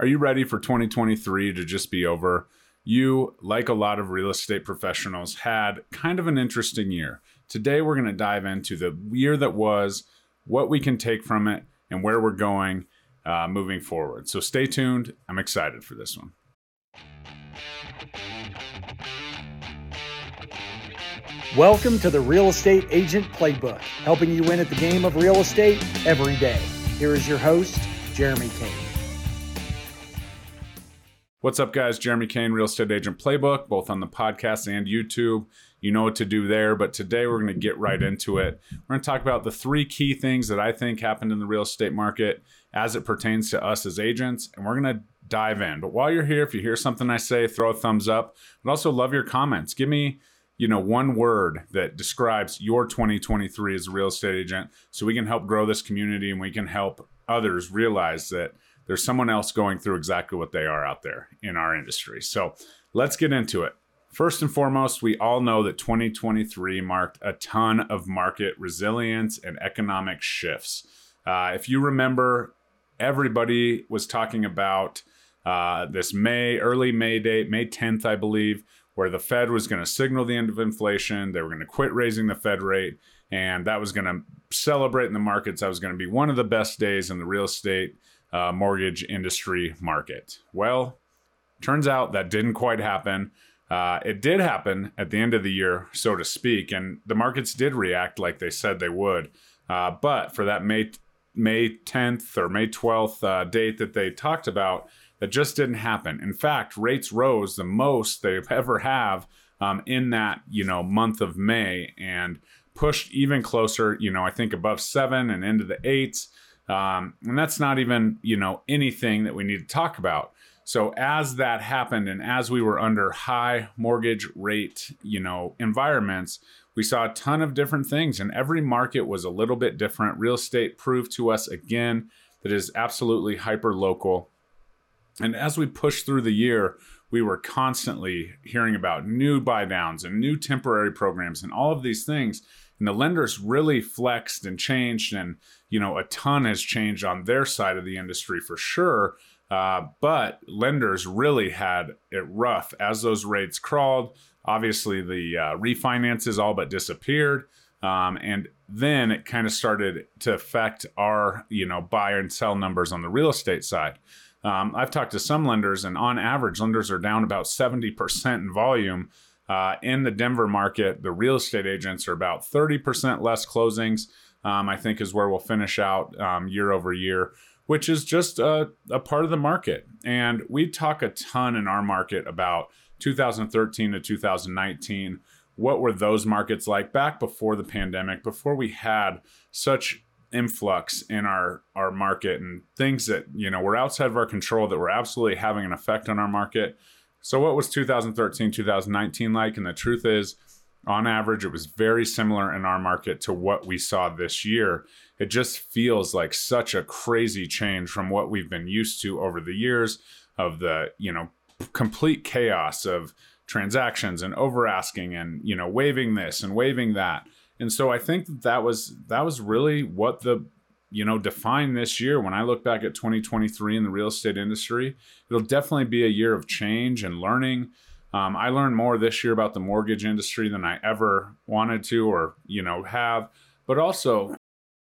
Are you ready for 2023 to just be over? You, like a lot of real estate professionals, had kind of an interesting year. Today, we're going to dive into the year that was, what we can take from it, and where we're going uh, moving forward. So stay tuned. I'm excited for this one. Welcome to the Real Estate Agent Playbook, helping you win at the game of real estate every day. Here is your host, Jeremy Kane. What's up, guys? Jeremy Kane, Real Estate Agent Playbook, both on the podcast and YouTube. You know what to do there, but today we're going to get right into it. We're going to talk about the three key things that I think happened in the real estate market as it pertains to us as agents, and we're going to dive in. But while you're here, if you hear something I say, throw a thumbs up. But also love your comments. Give me you know one word that describes your 2023 as a real estate agent so we can help grow this community and we can help others realize that there's someone else going through exactly what they are out there in our industry. So let's get into it. First and foremost, we all know that 2023 marked a ton of market resilience and economic shifts. Uh, if you remember, everybody was talking about uh, this May, early May date, May 10th, I believe, where the Fed was going to signal the end of inflation. They were going to quit raising the Fed rate, and that was going to celebrate in the markets. That was going to be one of the best days in the real estate uh, mortgage industry market. Well, turns out that didn't quite happen. Uh, it did happen at the end of the year, so to speak, and the markets did react like they said they would. Uh, but for that May May 10th or May 12th uh, date that they talked about, that just didn't happen. In fact, rates rose the most they've ever have um, in that you know month of May and pushed even closer. You know, I think above seven and into the eights. Um, and that's not even, you know, anything that we need to talk about. So as that happened and as we were under high mortgage rate, you know, environments, we saw a ton of different things and every market was a little bit different. Real estate proved to us again that is absolutely hyper local. And as we pushed through the year, we were constantly hearing about new buy downs and new temporary programs and all of these things and the lenders really flexed and changed and you know a ton has changed on their side of the industry for sure. Uh, but lenders really had it rough. As those rates crawled obviously the uh, refinances all but disappeared. Um, and then it kind of started to affect our you know buy and sell numbers on the real estate side. Um, i've talked to some lenders and on average lenders are down about 70% in volume uh, in the Denver market, the real estate agents are about 30% less closings, um, I think is where we'll finish out um, year over year, which is just a, a part of the market. And we talk a ton in our market about 2013 to 2019. What were those markets like back before the pandemic, before we had such influx in our our market and things that you know were outside of our control that were absolutely having an effect on our market so, what was 2013, 2019 like? And the truth is, on average, it was very similar in our market to what we saw this year. It just feels like such a crazy change from what we've been used to over the years of the, you know, complete chaos of transactions and over asking and, you know, waiving this and waiving that. And so I think that, that was that was really what the you know, define this year. When I look back at 2023 in the real estate industry, it'll definitely be a year of change and learning. Um, I learned more this year about the mortgage industry than I ever wanted to or, you know, have. But also,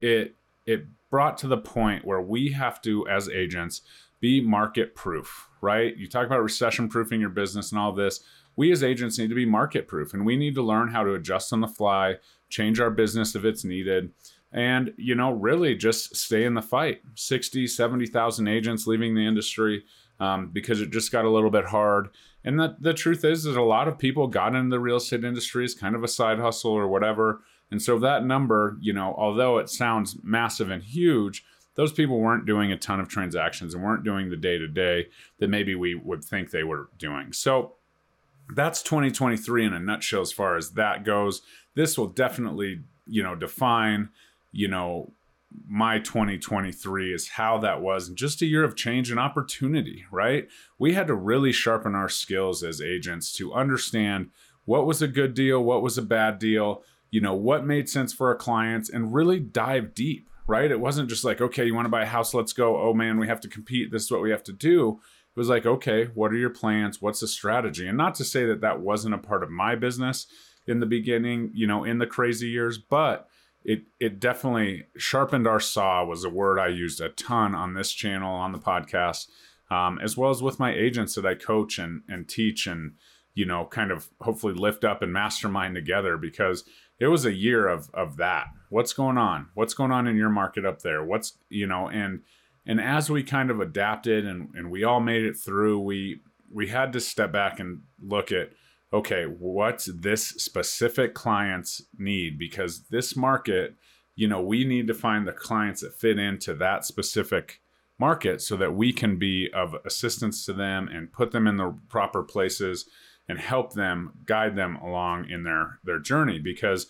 it it brought to the point where we have to, as agents, be market proof, right? You talk about recession proofing your business and all this. We as agents need to be market proof and we need to learn how to adjust on the fly, change our business if it's needed and you know really just stay in the fight. 60 70000 agents leaving the industry um, because it just got a little bit hard. And the, the truth is that a lot of people got into the real estate industry as kind of a side hustle or whatever. And so that number you know although it sounds massive and huge those people weren't doing a ton of transactions and weren't doing the day to day that maybe we would think they were doing. So that's 2023 in a nutshell as far as that goes. This will definitely you know define you know, my 2023 is how that was and just a year of change and opportunity, right? We had to really sharpen our skills as agents to understand what was a good deal, what was a bad deal, you know, what made sense for our clients and really dive deep, right? It wasn't just like, okay, you want to buy a house, let's go. Oh man, we have to compete. This is what we have to do. It was like, okay, what are your plans? What's the strategy? And not to say that that wasn't a part of my business in the beginning, you know, in the crazy years, but it it definitely sharpened our saw was a word I used a ton on this channel on the podcast, um, as well as with my agents that I coach and and teach and you know kind of hopefully lift up and mastermind together because it was a year of of that. What's going on? What's going on in your market up there? What's you know and and as we kind of adapted and and we all made it through, we we had to step back and look at okay, what's this specific client's need? Because this market, you know, we need to find the clients that fit into that specific market so that we can be of assistance to them and put them in the proper places and help them guide them along in their their journey because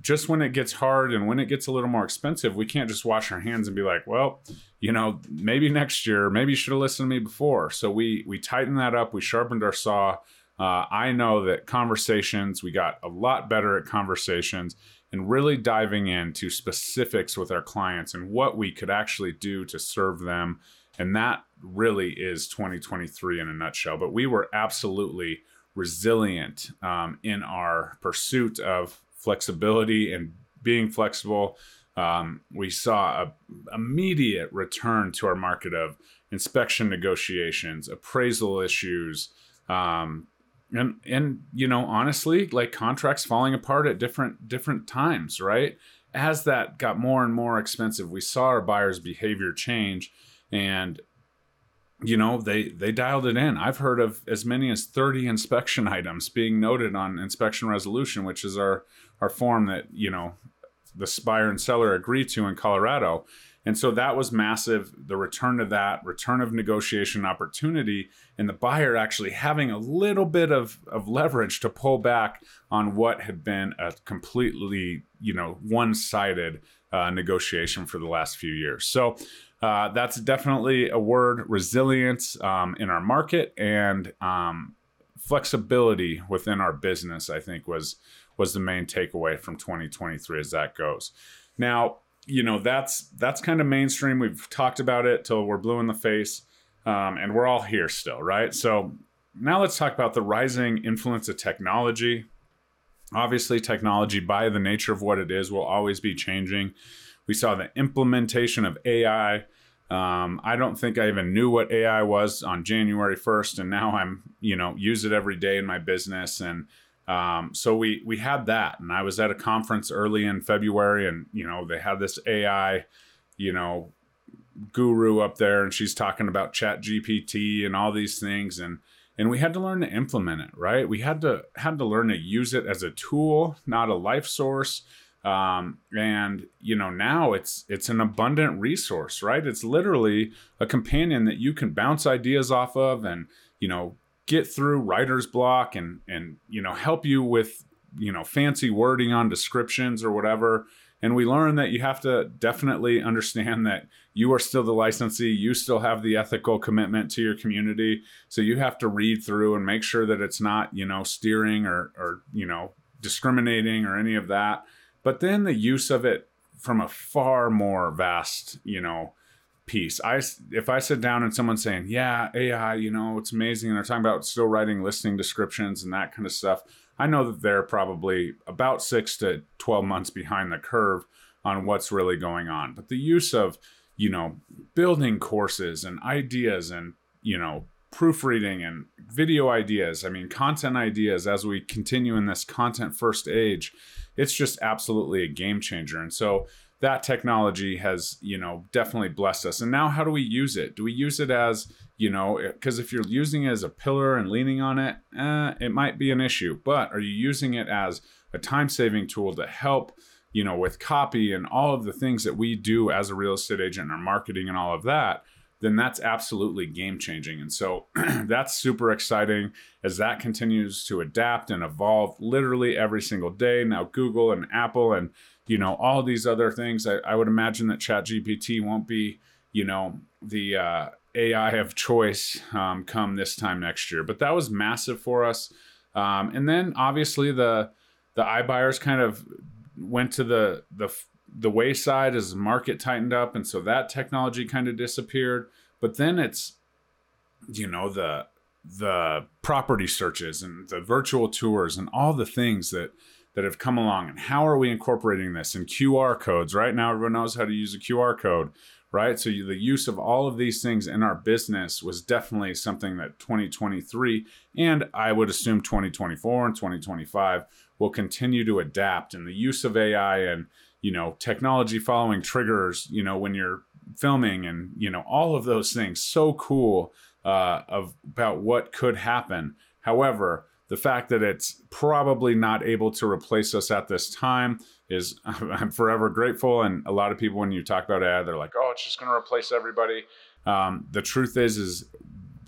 just when it gets hard and when it gets a little more expensive, we can't just wash our hands and be like, well, you know, maybe next year, maybe you should have listened to me before. So we we tightened that up, we sharpened our saw, uh, I know that conversations, we got a lot better at conversations and really diving into specifics with our clients and what we could actually do to serve them. And that really is 2023 in a nutshell. But we were absolutely resilient um, in our pursuit of flexibility and being flexible. Um, we saw a immediate return to our market of inspection negotiations, appraisal issues, um, and and you know honestly like contracts falling apart at different different times right? As that got more and more expensive we saw our buyers behavior change and you know they they dialed it in. I've heard of as many as 30 inspection items being noted on inspection resolution which is our our form that you know the buyer and seller agree to in colorado and so that was massive. The return of that, return of negotiation opportunity, and the buyer actually having a little bit of, of leverage to pull back on what had been a completely, you know, one-sided uh, negotiation for the last few years. So uh, that's definitely a word: resilience um, in our market and um, flexibility within our business. I think was was the main takeaway from 2023 as that goes. Now you know that's that's kind of mainstream. We've talked about it till we're blue in the face, um, and we're all here still, right? So now let's talk about the rising influence of technology. Obviously, technology, by the nature of what it is, will always be changing. We saw the implementation of AI. Um, I don't think I even knew what AI was on January 1st, and now I'm, you know, use it every day in my business and um, so we we had that, and I was at a conference early in February, and you know they had this AI, you know, guru up there, and she's talking about Chat GPT and all these things, and and we had to learn to implement it. Right, we had to had to learn to use it as a tool, not a life source. Um, and you know now it's it's an abundant resource, right? It's literally a companion that you can bounce ideas off of, and you know get through writer's block and and you know help you with you know fancy wording on descriptions or whatever. And we learn that you have to definitely understand that you are still the licensee you still have the ethical commitment to your community. So you have to read through and make sure that it's not you know steering or or you know discriminating or any of that. But then the use of it from a far more vast you know piece. I if I sit down and someone's saying, "Yeah, AI, you know, it's amazing," and they're talking about still writing listing descriptions and that kind of stuff, I know that they're probably about six to twelve months behind the curve on what's really going on. But the use of you know building courses and ideas and you know proofreading and video ideas i mean content ideas as we continue in this content first age it's just absolutely a game changer and so that technology has you know definitely blessed us. And now how do we use it? Do we use it as you know because if you're using it as a pillar and leaning on it eh, it might be an issue. But are you using it as a time saving tool to help you know with copy and all of the things that we do as a real estate agent and marketing and all of that then that's absolutely game changing. And so that's super exciting as that continues to adapt and evolve literally every single day. Now, Google and Apple and you know all these other things i, I would imagine that ChatGPT won't be you know the uh, ai of choice um, come this time next year but that was massive for us um, and then obviously the the iBuyers kind of went to the the the wayside as market tightened up, and so that technology kind of disappeared. But then it's, you know, the the property searches and the virtual tours and all the things that that have come along. And how are we incorporating this in QR codes? Right now everyone knows how to use a QR code right? So you, the use of all of these things in our business was definitely something that 2023 and I would assume 2024 and 2025 will continue to adapt. And the use of AI and you know technology following triggers you know when you're filming and you know all of those things so cool uh, of about what could happen. However, the fact that it's probably not able to replace us at this time is I'm forever grateful. And a lot of people, when you talk about AI, they're like, "Oh, it's just going to replace everybody." Um, the truth is, is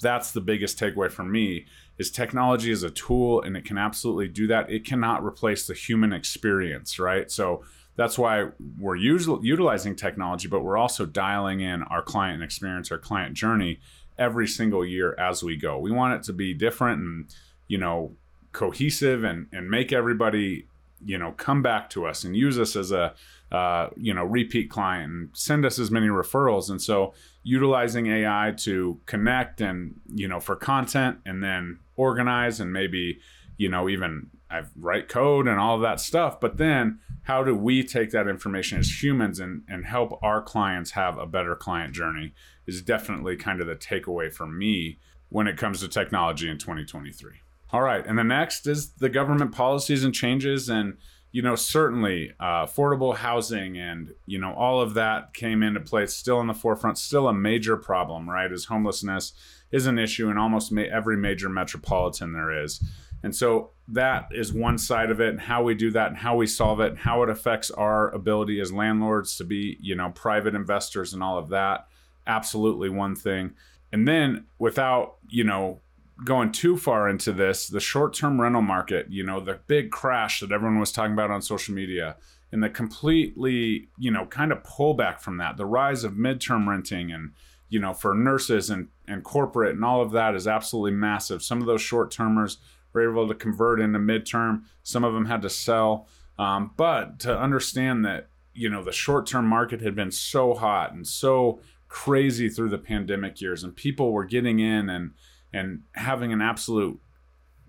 that's the biggest takeaway for me is technology is a tool and it can absolutely do that. It cannot replace the human experience, right? So that's why we're utilizing technology, but we're also dialing in our client experience, our client journey every single year as we go. We want it to be different and, you know, cohesive and, and make everybody, you know, come back to us and use us as a, uh, you know, repeat client and send us as many referrals. And so utilizing AI to connect and, you know, for content and then organize and maybe, you know, even I write code and all of that stuff. But then how do we take that information as humans and, and help our clients have a better client journey is definitely kind of the takeaway for me when it comes to technology in 2023. All right. And the next is the government policies and changes. And, you know, certainly uh, affordable housing and, you know, all of that came into play. Still in the forefront, still a major problem, right? As homelessness is an issue in almost ma- every major metropolitan there is. And so that is one side of it, and how we do that, and how we solve it, and how it affects our ability as landlords to be, you know, private investors and all of that. Absolutely one thing. And then without, you know, going too far into this, the short term rental market, you know, the big crash that everyone was talking about on social media, and the completely, you know, kind of pullback from that, the rise of midterm renting and, you know, for nurses and, and corporate and all of that is absolutely massive. Some of those short termers were able to convert into midterm. Some of them had to sell. Um, but to understand that, you know, the short term market had been so hot and so crazy through the pandemic years, and people were getting in and and having an absolute,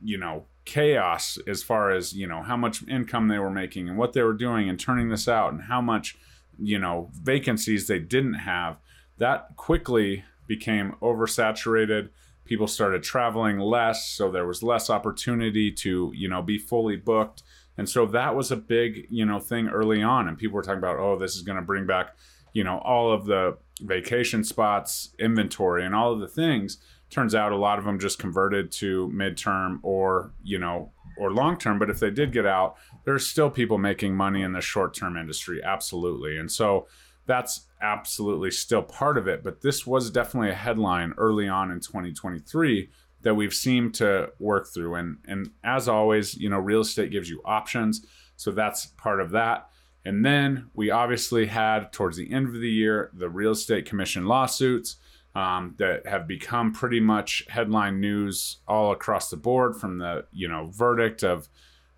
you know, chaos as far as you know how much income they were making and what they were doing and turning this out and how much you know vacancies they didn't have that quickly became oversaturated people started traveling less so there was less opportunity to you know be fully booked. And so that was a big you know thing early on and people were talking about oh this is going to bring back you know all of the vacation spots inventory and all of the things. Turns out a lot of them just converted to midterm or you know or long term but if they did get out there's still people making money in the short term industry absolutely. And so that's absolutely still part of it. But this was definitely a headline early on in 2023 that we've seemed to work through. And and as always, you know, real estate gives you options, so that's part of that. And then we obviously had towards the end of the year the real estate commission lawsuits um, that have become pretty much headline news all across the board from the you know verdict of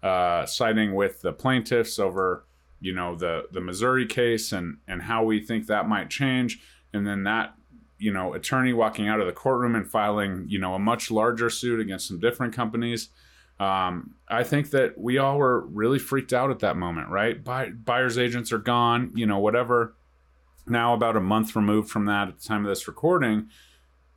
uh, siding with the plaintiffs over you know the the Missouri case and and how we think that might change, and then that you know attorney walking out of the courtroom and filing you know a much larger suit against some different companies. Um, I think that we all were really freaked out at that moment, right? Buy, buyers agents are gone, you know, whatever. Now, about a month removed from that at the time of this recording,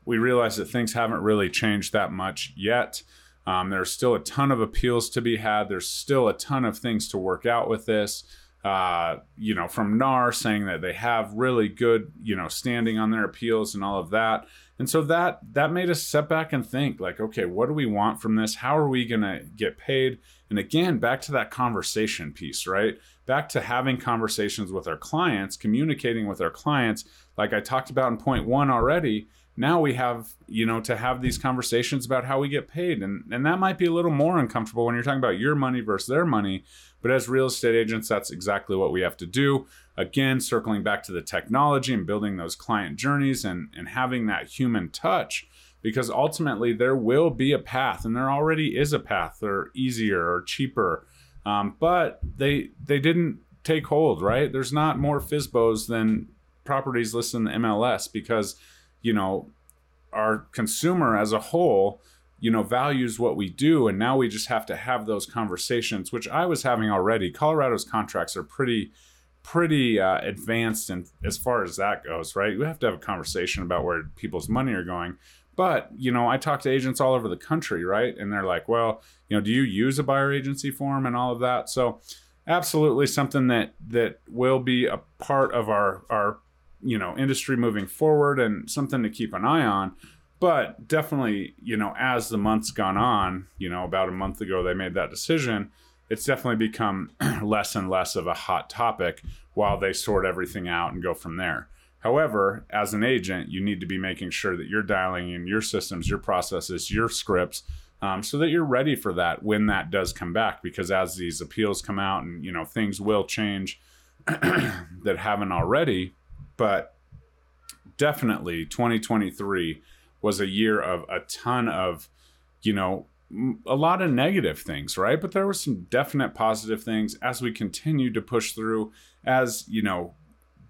we realize that things haven't really changed that much yet. Um, there's still a ton of appeals to be had. There's still a ton of things to work out with this uh, you know, from NAR saying that they have really good, you know, standing on their appeals and all of that. And so that that made us step back and think like, okay, what do we want from this? How are we going to get paid? And again, back to that conversation piece, right? Back to having conversations with our clients, communicating with our clients, like I talked about in point 1 already. Now we have, you know, to have these conversations about how we get paid. And and that might be a little more uncomfortable when you're talking about your money versus their money, but as real estate agents, that's exactly what we have to do. Again, circling back to the technology and building those client journeys and, and having that human touch, because ultimately there will be a path, and there already is a path. They're easier or cheaper, um, but they they didn't take hold, right? There's not more FSBOs than properties listed in the MLS because, you know, our consumer as a whole, you know, values what we do. And now we just have to have those conversations, which I was having already. Colorado's contracts are pretty, pretty uh, advanced and as far as that goes, right? We have to have a conversation about where people's money are going. But, you know, I talk to agents all over the country, right? And they're like, well, you know, do you use a buyer agency form and all of that? So absolutely something that that will be a part of our our you know industry moving forward and something to keep an eye on but definitely you know as the months gone on you know about a month ago they made that decision it's definitely become less and less of a hot topic while they sort everything out and go from there. However as an agent you need to be making sure that you're dialing in your systems your processes your scripts um, so that you're ready for that when that does come back because as these appeals come out and you know things will change that haven't already but definitely 2023 was a year of a ton of you know a lot of negative things right but there were some definite positive things as we continued to push through as you know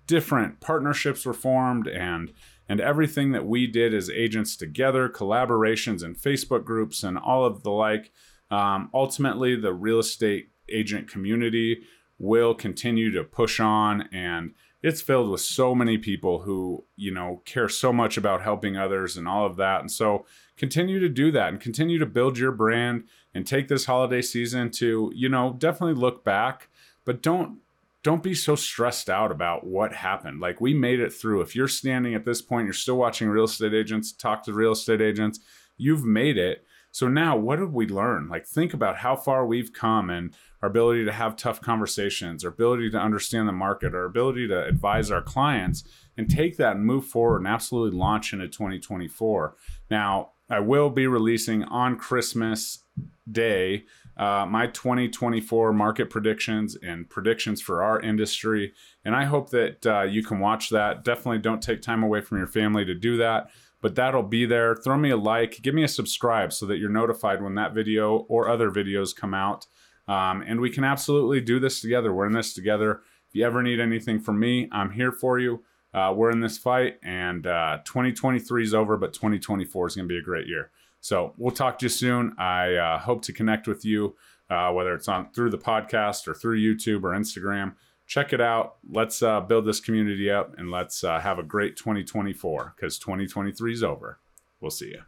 different partnerships were formed and and everything that we did as agents together, collaborations and Facebook groups and all of the like. Um, ultimately, the real estate agent community will continue to push on and it's filled with so many people who you know care so much about helping others and all of that and so continue to do that and continue to build your brand and take this holiday season to you know definitely look back but don't don't be so stressed out about what happened. Like we made it through. If you're standing at this point, you're still watching real estate agents, talk to real estate agents, you've made it. So now what did we learn? Like think about how far we've come and our ability to have tough conversations, our ability to understand the market, our ability to advise our clients and take that and move forward and absolutely launch into 2024. Now, I will be releasing on Christmas Day uh, my 2024 market predictions and predictions for our industry. And I hope that uh, you can watch that. Definitely don't take time away from your family to do that, but that'll be there. Throw me a like, give me a subscribe so that you're notified when that video or other videos come out. Um, and we can absolutely do this together. We're in this together. If you ever need anything from me, I'm here for you. Uh, we're in this fight, and uh, 2023 is over, but 2024 is going to be a great year. So we'll talk to you soon. I uh, hope to connect with you, uh, whether it's on through the podcast or through YouTube or Instagram. Check it out. Let's uh, build this community up and let's uh, have a great 2024 because 2023 is over. We'll see you.